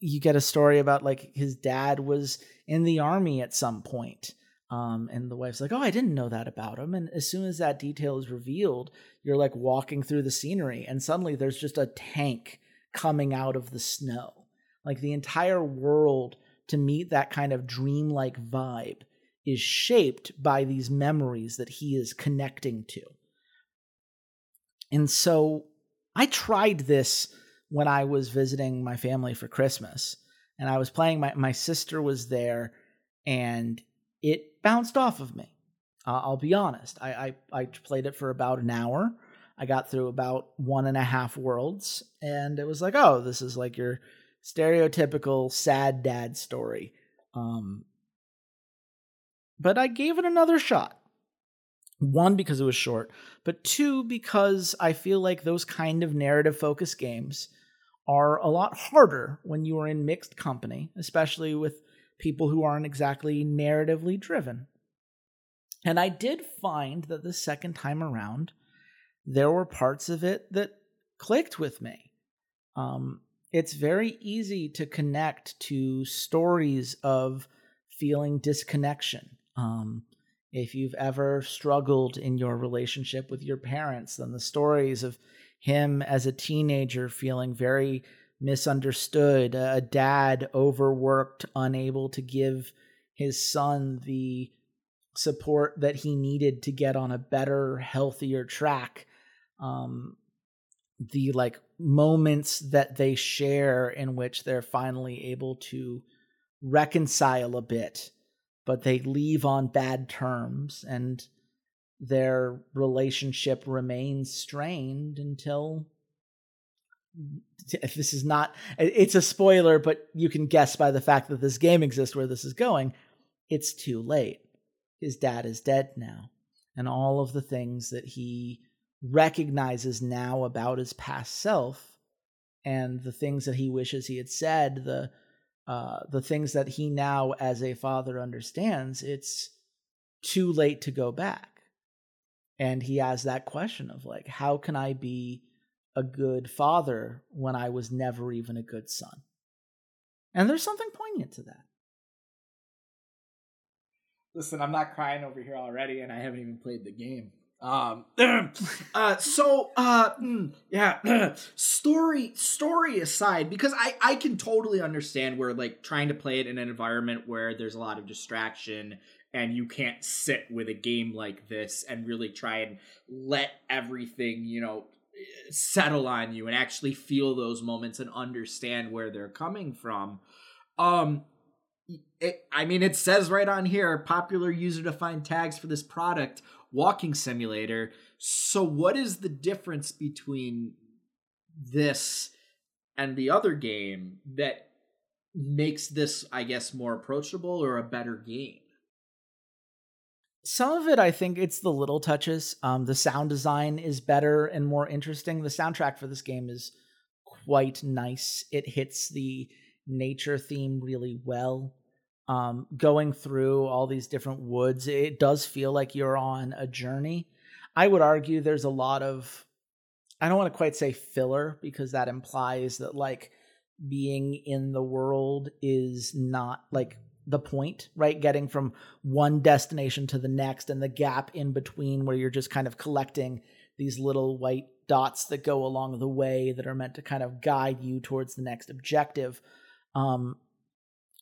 you get a story about like his dad was in the army at some point. Um, and the wife's like, "Oh, I didn't know that about him." And as soon as that detail is revealed, you're like walking through the scenery, and suddenly there's just a tank coming out of the snow. Like the entire world to meet that kind of dreamlike vibe is shaped by these memories that he is connecting to. And so I tried this when I was visiting my family for Christmas. And I was playing, my, my sister was there, and it bounced off of me. Uh, I'll be honest. I, I, I played it for about an hour. I got through about one and a half worlds, and it was like, oh, this is like your stereotypical sad dad story. Um, but I gave it another shot. One, because it was short, but two, because I feel like those kind of narrative focused games are a lot harder when you are in mixed company, especially with people who aren't exactly narratively driven. And I did find that the second time around, there were parts of it that clicked with me. Um, it's very easy to connect to stories of feeling disconnection. Um, if you've ever struggled in your relationship with your parents, then the stories of him as a teenager feeling very misunderstood, a dad overworked, unable to give his son the support that he needed to get on a better, healthier track. Um, the like moments that they share in which they're finally able to reconcile a bit, but they leave on bad terms and their relationship remains strained until if this is not it's a spoiler but you can guess by the fact that this game exists where this is going it's too late. His dad is dead now. And all of the things that he recognizes now about his past self and the things that he wishes he had said, the uh, the things that he now as a father understands, it's too late to go back. And he has that question of like, how can I be a good father when I was never even a good son? And there's something poignant to that. Listen, I'm not crying over here already, and I haven't even played the game. Um, [CLEARS THROAT] uh, so, uh, mm, yeah, [CLEARS THROAT] story, story aside, because I, I can totally understand where like trying to play it in an environment where there's a lot of distraction and you can't sit with a game like this and really try and let everything, you know, settle on you and actually feel those moments and understand where they're coming from. Um, it, I mean, it says right on here popular user defined tags for this product, walking simulator. So, what is the difference between this and the other game that makes this, I guess, more approachable or a better game? Some of it, I think, it's the little touches. Um, the sound design is better and more interesting. The soundtrack for this game is quite nice. It hits the nature theme really well. Um, going through all these different woods, it does feel like you're on a journey. I would argue there's a lot of, I don't want to quite say filler because that implies that like being in the world is not like the point, right? Getting from one destination to the next and the gap in between where you're just kind of collecting these little white dots that go along the way that are meant to kind of guide you towards the next objective um,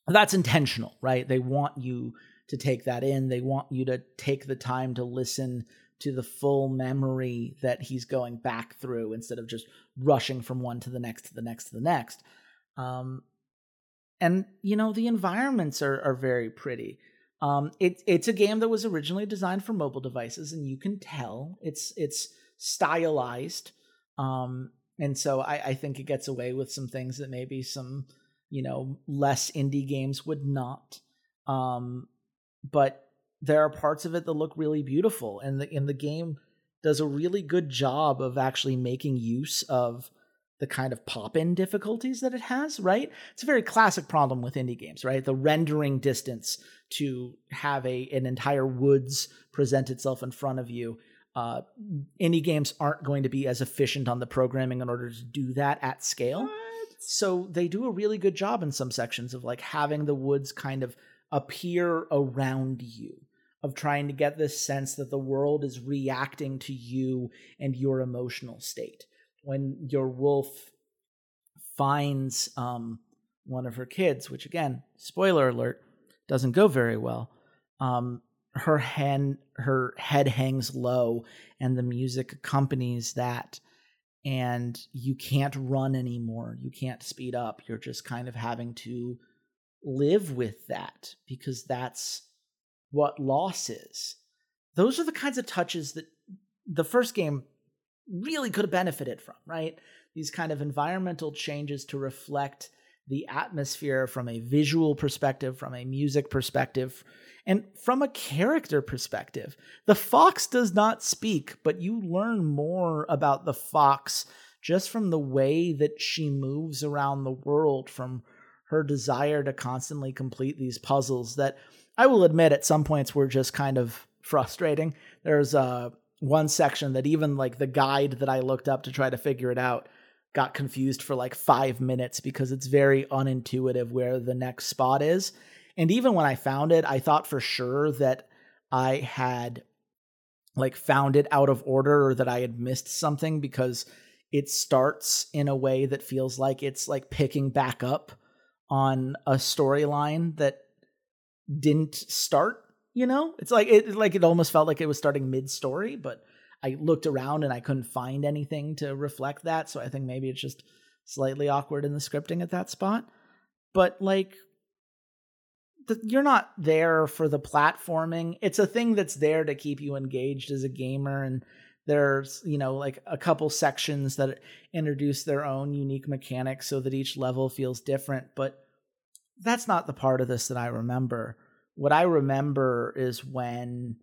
that's intentional, right? They want you to take that in. They want you to take the time to listen to the full memory that he's going back through instead of just rushing from one to the next to the next to the next. Um, and you know the environments are are very pretty. Um, it, it's a game that was originally designed for mobile devices, and you can tell it's it's stylized. Um, and so I, I think it gets away with some things that maybe some you know less indie games would not um but there are parts of it that look really beautiful and the in the game does a really good job of actually making use of the kind of pop-in difficulties that it has, right? It's a very classic problem with indie games, right? The rendering distance to have a an entire woods present itself in front of you. Uh, indie games aren't going to be as efficient on the programming in order to do that at scale. So they do a really good job in some sections of like having the woods kind of appear around you, of trying to get this sense that the world is reacting to you and your emotional state. When your wolf finds um, one of her kids, which again, spoiler alert, doesn't go very well. Um, her hand, her head hangs low, and the music accompanies that and you can't run anymore. You can't speed up. You're just kind of having to live with that because that's what loss is. Those are the kinds of touches that the first game really could have benefited from, right? These kind of environmental changes to reflect the atmosphere from a visual perspective, from a music perspective, and from a character perspective, the fox does not speak, but you learn more about the fox just from the way that she moves around the world, from her desire to constantly complete these puzzles that I will admit at some points were just kind of frustrating. There's uh, one section that even like the guide that I looked up to try to figure it out got confused for like five minutes because it's very unintuitive where the next spot is. And even when I found it, I thought for sure that I had like found it out of order or that I had missed something because it starts in a way that feels like it's like picking back up on a storyline that didn't start, you know? It's like it like it almost felt like it was starting mid-story, but I looked around and I couldn't find anything to reflect that, so I think maybe it's just slightly awkward in the scripting at that spot. But like you're not there for the platforming. It's a thing that's there to keep you engaged as a gamer and there's you know like a couple sections that introduce their own unique mechanics so that each level feels different but that's not the part of this that i remember what I remember is when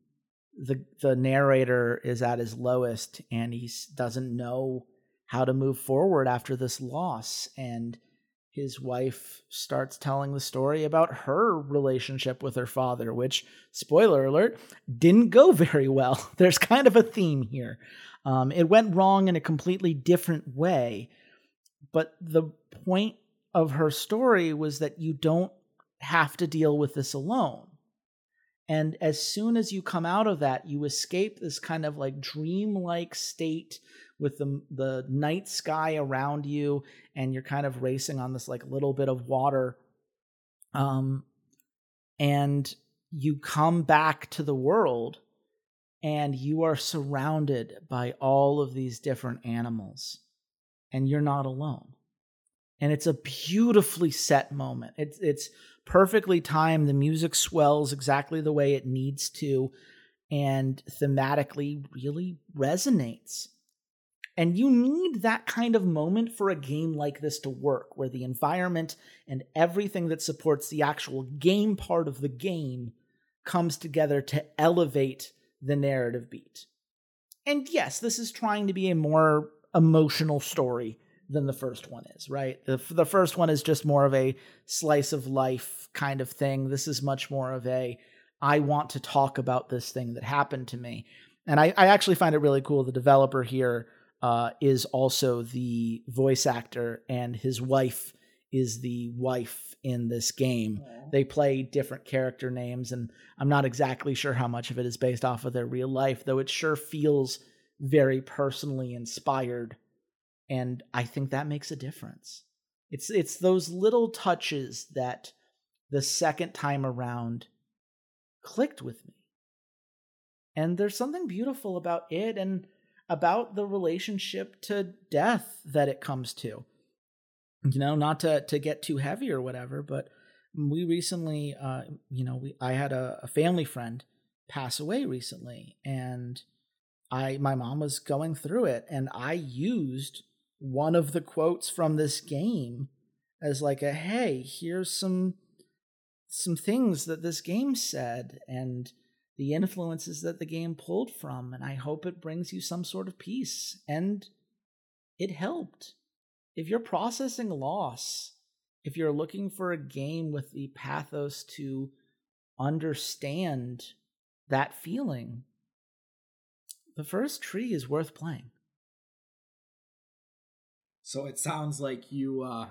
the the narrator is at his lowest and he doesn't know how to move forward after this loss and his wife starts telling the story about her relationship with her father which spoiler alert didn't go [LAUGHS] very well. There's kind of a theme here. Um, it went wrong in a completely different way but the point of her story was that you don't have to deal with this alone. And as soon as you come out of that, you escape this kind of like dreamlike state with the the night sky around you, and you're kind of racing on this like little bit of water. Um, and you come back to the world, and you are surrounded by all of these different animals, and you're not alone. And it's a beautifully set moment. It's it's perfectly timed. The music swells exactly the way it needs to and thematically really resonates. And you need that kind of moment for a game like this to work, where the environment and everything that supports the actual game part of the game comes together to elevate the narrative beat. And yes, this is trying to be a more emotional story than the first one is, right? The, the first one is just more of a slice of life kind of thing. This is much more of a, I want to talk about this thing that happened to me. And I, I actually find it really cool. The developer here uh, is also the voice actor, and his wife is the wife in this game. Aww. They play different character names, and I'm not exactly sure how much of it is based off of their real life, though it sure feels very personally inspired and I think that makes a difference. It's it's those little touches that the second time around clicked with me. And there's something beautiful about it and about the relationship to death that it comes to. You know, not to to get too heavy or whatever, but we recently uh you know, we I had a, a family friend pass away recently and I my mom was going through it and I used one of the quotes from this game as like a hey here's some some things that this game said and the influences that the game pulled from and i hope it brings you some sort of peace. And it helped. If you're processing loss if you're looking for a game with the pathos to understand that feeling the first tree is worth playing. So it sounds like you uh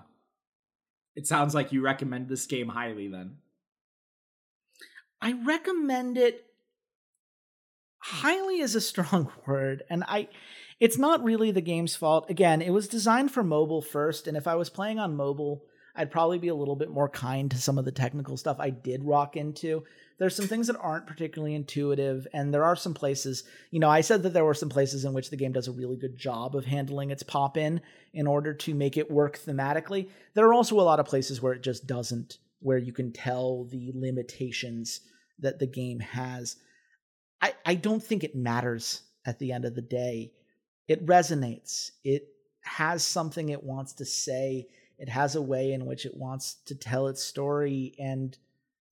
it sounds like you recommend this game highly then. I recommend it Hmm. highly is a strong [LAUGHS] word and I it's not really the game's fault. Again, it was designed for mobile first and if I was playing on mobile, I'd probably be a little bit more kind to some of the technical stuff I did rock into. There's some things that aren't particularly intuitive and there are some places you know i said that there were some places in which the game does a really good job of handling its pop in in order to make it work thematically. There are also a lot of places where it just doesn't where you can tell the limitations that the game has i i don't think it matters at the end of the day it resonates it has something it wants to say it has a way in which it wants to tell its story and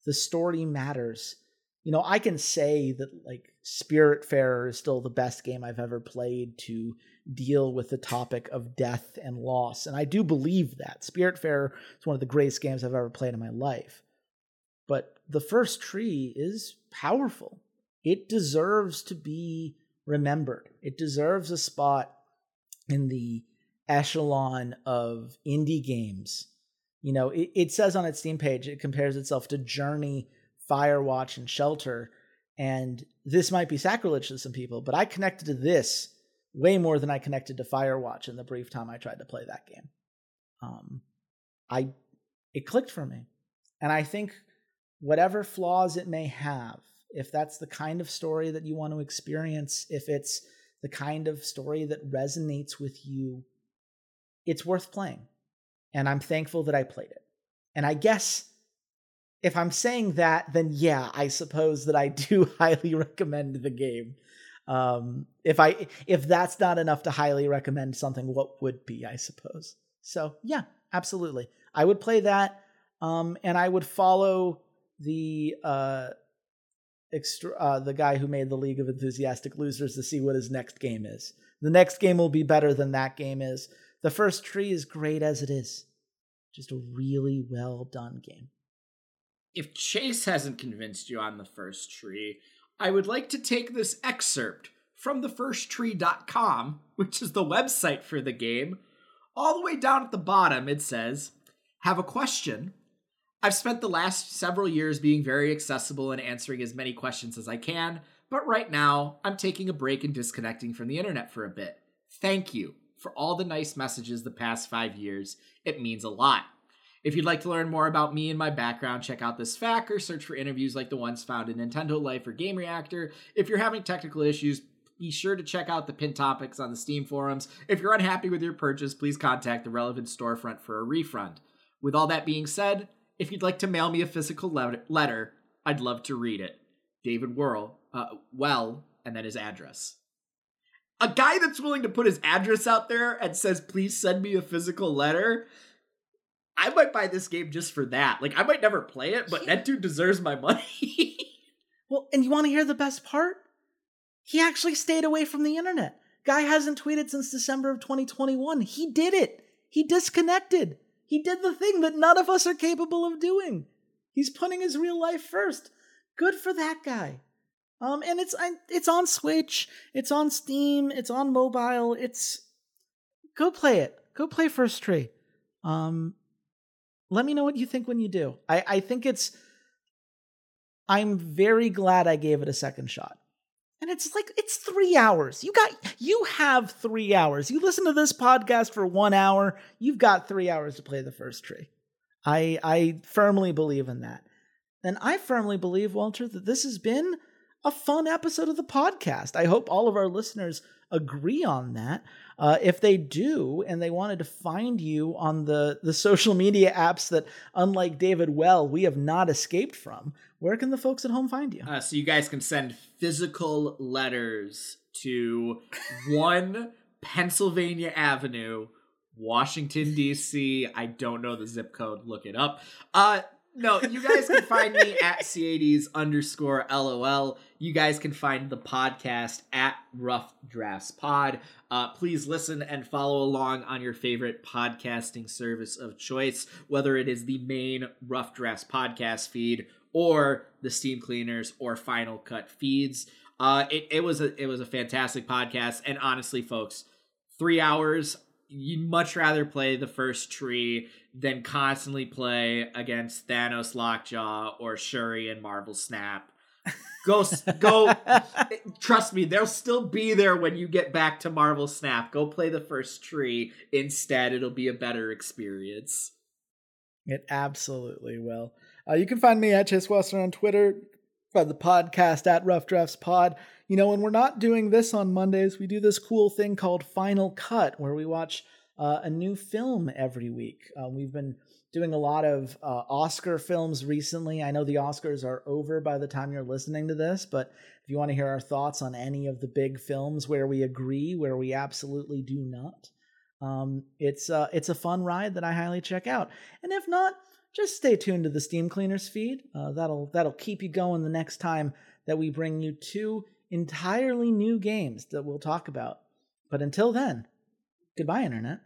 the story matters. You know, I can say that like Spiritfarer is still the best game I've ever played to deal with the topic of death and loss. And I do believe that. Spiritfarer is one of the greatest games I've ever played in my life. But the first tree is powerful. It deserves to be remembered. It deserves a spot in the echelon of indie games you know, it, it says on its Steam page, it compares itself to Journey, Firewatch, and Shelter. And this might be sacrilege to some people, but I connected to this way more than I connected to Firewatch in the brief time I tried to play that game. Um, I it clicked for me, and I think whatever flaws it may have, if that's the kind of story that you want to experience, if it's the kind of story that resonates with you, it's worth playing and I'm thankful that I played it. And I guess if I'm saying that, then yeah, I suppose that I [LAUGHS] do highly recommend the game. Um, if I if that's not enough to highly recommend something, what would be? I suppose. So yeah, absolutely, I would play that, um, and I would follow the uh, extra, uh, the guy who made the League of Enthusiastic Losers to see what his next game is. The next game will be better than that game is. The first tree is great as it is. Just a really well done game. If Chase hasn't convinced you on the first tree, I would like to take this excerpt from thefirsttree.com, which is the website for the game. All the way down at the bottom, it says, Have a question? I've spent the last several years being very accessible and answering as many questions as I can, but right now, I'm taking a break and disconnecting from the internet for a bit. Thank you for all the nice messages the past five years. It means a lot. If you'd like to learn more about me and my background, check out this FAQ or search for interviews like the ones found in Nintendo Life or Game Reactor. If you're having technical issues, be sure to check out the pinned topics on the Steam forums. If you're unhappy with your purchase, please contact the relevant storefront for a refund. With all that being said, if you'd like to mail me a physical letter, I'd love to read it. David Wehle, uh, well, and then his address. A guy that's willing to put his address out there and says, please send me a physical letter. I might buy this game just for that. Like, I might never play it, but yeah. that dude deserves my money. [LAUGHS] well, and you want to hear the best part? He actually stayed away from the internet. Guy hasn't tweeted since December of 2021. He did it. He disconnected. He did the thing that none of us are capable of doing. He's putting his real life first. Good for that guy. Um, and it's it's on Switch, it's on Steam, it's on mobile. It's go play it. Go play First Tree. Um, let me know what you think when you do. I I think it's. I'm very glad I gave it a second shot. And it's like it's 3 hours. You got you have 3 hours. You listen to this podcast for 1 hour, you've got 3 hours to play the first tree. I I firmly believe in that. And I firmly believe Walter that this has been a fun episode of the podcast. I hope all of our listeners agree on that. Uh, if they do, and they wanted to find you on the the social media apps that, unlike David Wehle, we have not escaped from, where can the folks at home find you? Uh, so you guys can send physical letters to [LAUGHS] one Pennsylvania Avenue, Washington D.C. I don't know the zip code. Look it up. Uh, no, you guys can find me at C80s underscore LOL. You guys can find the podcast at Rough Drafts Pod. Uh, please listen and follow along on your favorite podcasting service of choice, whether it is the main Rough Drafts podcast feed or the Steam Cleaners or Final Cut feeds. Uh, it, it was a it was a fantastic podcast, and honestly, folks, three hours. You'd much rather play the first tree than constantly play against Thanos Lockjaw or Shuri and Marvel Snap Go, go. [LAUGHS] trust me, they'll still be there when you get back to Marvel Snap. Go play the first tree instead. It'll be a better experience. It absolutely will. Uh, you can find me at Chase Wassenar on Twitter. Find the podcast at Rough Drafts Pod. You know, when we're not doing this on Mondays, we do this cool thing called Final Cut, where we watch uh, a new film every week. Uh, we've been doing a lot of uh, Oscar films recently. I know the Oscars are over by the time you're listening to this, but if you want to hear our thoughts on any of the big films where we agree, where we absolutely do not, um, it's uh, it's a fun ride that I highly check out. And if not, just stay tuned to the Steam Cleaners feed. Uh, that'll that'll keep you going the next time that we bring you two entirely new games that we'll talk about. But until then, goodbye, Internet.